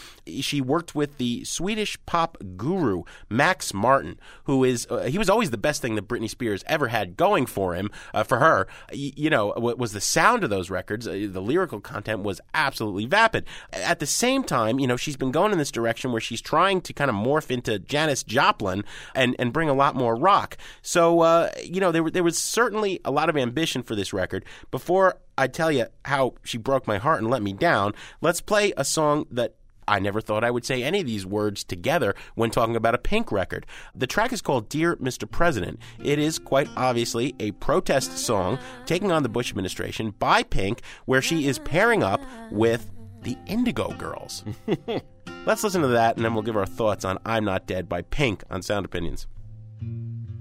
She worked with the Swedish pop guru Max Martin, who is, uh, he was always the best thing that Britney Spears ever had going for him, uh, for her. You know, what was the sound of those records, uh, the lyrical content was absolutely vapid. At the same time, you know, she's been going in this direction where she's trying to kind of morph into Janis Joplin and, and bring a lot more rock. So, uh, you know, there, there was certainly a lot of ambition for this record. Before I tell you how she broke my heart and let me down, let's play a song that I never thought I would say any of these words together when talking about a Pink record. The track is called Dear Mr. President. It is quite obviously a protest song taking on the Bush administration by Pink, where she is pairing up with the Indigo Girls. [laughs] Let's listen to that, and then we'll give our thoughts on I'm Not Dead by Pink on Sound Opinions.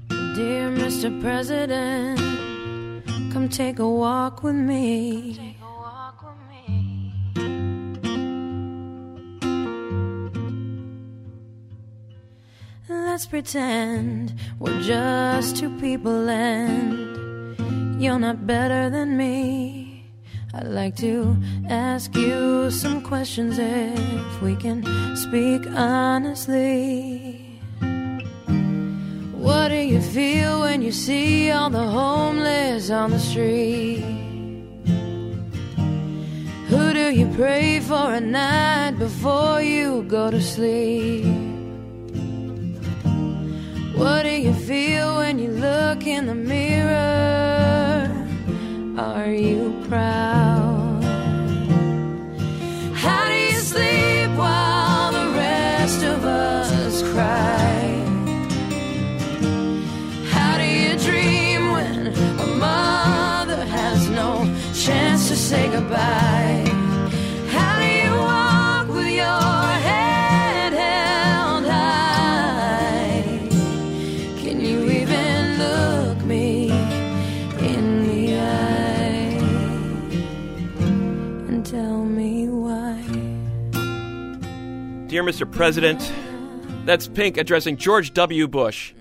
Dear Mr. President, come take a walk with me. Let's pretend we're just two people and you're not better than me. I'd like to ask you some questions if we can speak honestly. What do you feel when you see all the homeless on the street? Who do you pray for at night before you go to sleep? What do you feel when you look in the mirror? Are you How do you sleep while the rest of us cry? How do you dream when a mother has no chance to say goodbye? Dear Mr. President, that's Pink addressing George W. Bush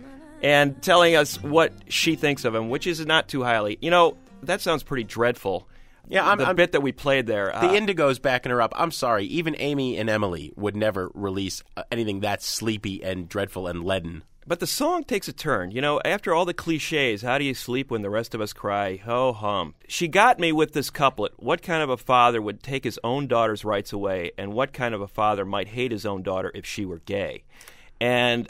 and telling us what she thinks of him, which is not too highly. You know, that sounds pretty dreadful. Yeah, I'm- the I'm- bit that we played there. The uh, Indigo's backing her up. I'm sorry, even Amy and Emily would never release uh, anything that sleepy and dreadful and leaden. But the song takes a turn. You know, after all the cliches, how do you sleep when the rest of us cry? Ho hum. She got me with this couplet. What kind of a father would take his own daughter's rights away, and what kind of a father might hate his own daughter if she were gay? And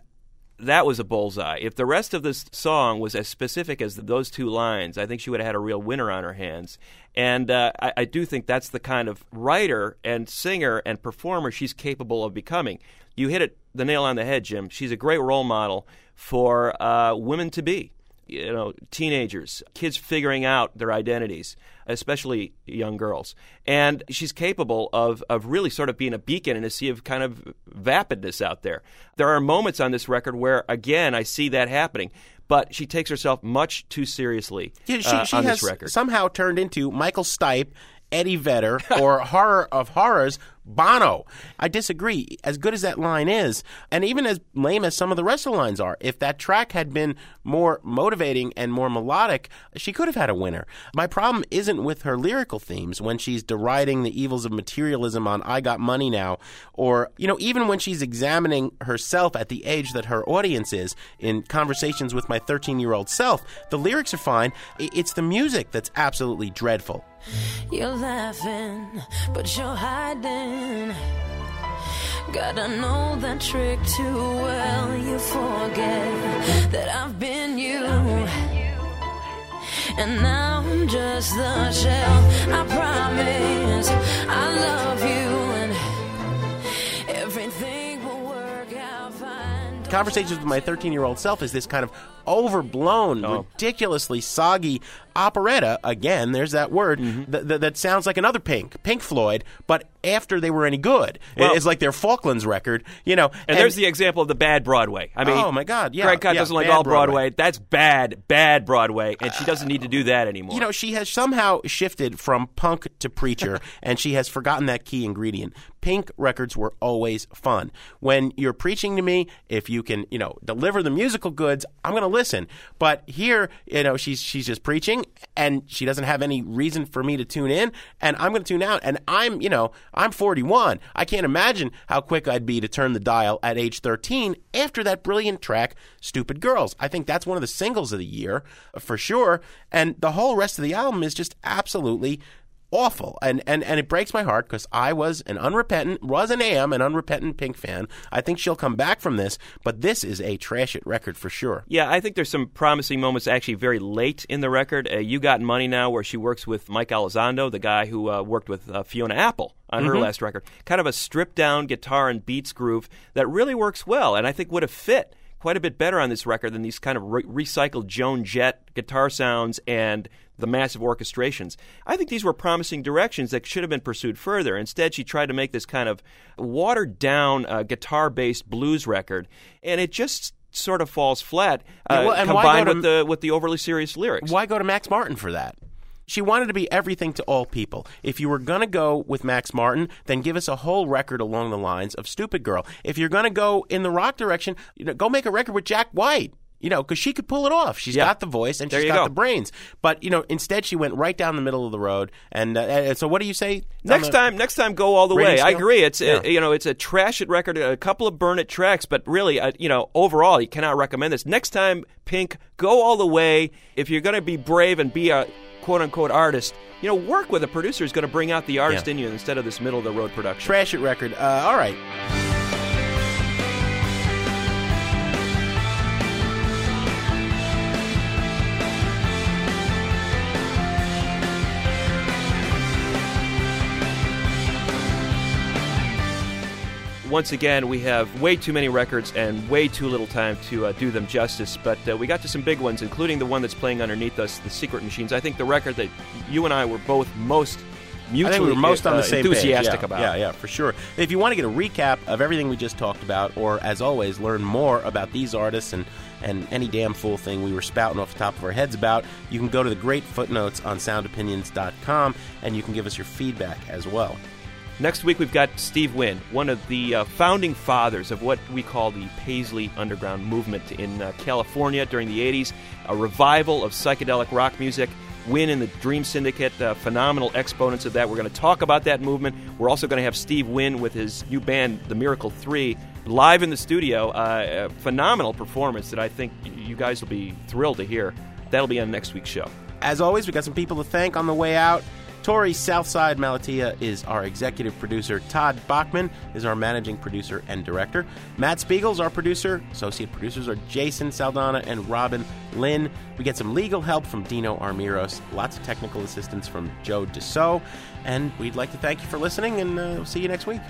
that was a bullseye. If the rest of this song was as specific as those two lines, I think she would have had a real winner on her hands. And uh, I, I do think that's the kind of writer and singer and performer she's capable of becoming. You hit it the nail on the head, Jim. She's a great role model for uh, women to be. You know, teenagers, kids figuring out their identities, especially young girls. And she's capable of, of really sort of being a beacon in a sea of kind of vapidness out there. There are moments on this record where, again, I see that happening. But she takes herself much too seriously Yeah, she, uh, she on has this record. somehow turned into Michael Stipe Eddie Vedder or [laughs] Horror of Horrors, Bono. I disagree. As good as that line is, and even as lame as some of the rest of the lines are, if that track had been more motivating and more melodic, she could have had a winner. My problem isn't with her lyrical themes when she's deriding the evils of materialism on I Got Money Now, or, you know, even when she's examining herself at the age that her audience is in conversations with my 13 year old self. The lyrics are fine. It's the music that's absolutely dreadful. You're laughing, but you're hiding. Gotta know that trick too well. You forget that I've been you. And now I'm just the shell. I promise I love you and everything will work out fine. Conversations with my 13 year old self is this kind of overblown, oh. ridiculously soggy operetta. Again, there's that word mm-hmm. th- th- that sounds like another Pink, Pink Floyd, but after they were any good. Well- it's like their Falklands record, you know. And, there's the example of the bad Broadway. I mean, Oh, my God, yeah, Greg Kot yeah, doesn't like all Broadway. Broadway. That's bad, bad Broadway, and she doesn't need to do that anymore. You know, she has somehow shifted from punk to preacher, [laughs] and she has forgotten that key ingredient. Pink records were always fun. When you're preaching to me, if you can, you know, deliver the musical goods, I'm going to listen. But here, you know, she's she's just preaching, and she doesn't have any reason for me to tune in, and I'm going to tune out. And I'm, you know, I'm 41. I can't imagine how quick I'd be to turn the dial at age 13 after that brilliant track, "Stupid Girls." I think that's one of the singles of the year uh, for sure, and the whole rest of the album is just absolutely awful and and and it breaks my heart because I was an unrepentant was and am an unrepentant Pink fan. I think she'll come back from this, but this is a trash it record for sure. Yeah, I think there's some promising moments actually very late in the record. Uh, you Got Money Now, where she works with Mike Elizondo, the guy who uh, worked with uh, Fiona Apple on her Mhm. last record. Kind of a stripped down guitar and beats groove that really works well, and I think would have fit quite a bit better on this record than these kind of re- recycled Joan Jett guitar sounds and the massive orchestrations. I think these were promising directions that should have been pursued further. Instead, she tried to make this kind of watered down uh, guitar based blues record, and it just sort of falls flat uh, Yeah, well, and combined to- with the with the overly serious lyrics. Why go to Max Martin for that? She wanted to be everything to all people. If you were going to go with Max Martin, then give us a whole record along the lines of Stupid Girl. If you're going to go in the rock direction, you know, go make a record with Jack White. You know, because she could pull it off. She's Yeah. got the voice and There she's got go. the brains. But you know, instead she went right down the middle of the road. And, uh, and so, what do you say? Next time, next time, go all the way. I agree. It's Yeah. uh, you know, it's a trash it record, a couple of burn it tracks, but really, uh, you know, overall, you cannot recommend this. Next time, Pink, go all the way. If you're going to be brave and be a quote unquote artist, you know, work with a producer who's going to bring out the artist Yeah. in you instead of this middle of the road production. Trash it record. Uh, all right. Once again, we have way too many records and way too little time to uh, do them justice. But uh, we got to some big ones, including the one that's playing underneath us, the Secret Machines. I think the record that you and I were both most mutually I think we were most on uh, the same enthusiastic page. Yeah, about. Yeah, yeah, for sure. If you want to get a recap of everything we just talked about, or as always, learn more about these artists and and any damn fool thing we were spouting off the top of our heads about, you can go to the great footnotes on soundopinions.com and you can give us your feedback as well. Next week, we've got Steve Wynn, one of the uh, founding fathers of what we call the Paisley Underground movement in uh, California during the 80s, a revival of psychedelic rock music. Wynn and the Dream Syndicate, uh, phenomenal exponents of that. We're going to talk about that movement. We're also going to have Steve Wynn with his new band, The Miracle 3, live in the studio. Uh, a phenomenal performance that I think you guys will be thrilled to hear. That'll be on next week's show. As always, we got some people to thank on the way out. Tori Southside Malatia is our executive producer. Todd Bachman is our managing producer and director. Matt Spiegel's our producer. Associate producers are Jason Saldanha and Robin Lynn. We get some legal help from Dino Armiros. Lots of technical assistance from Joe Deso. And we'd like to thank you for listening, and uh, see you next week.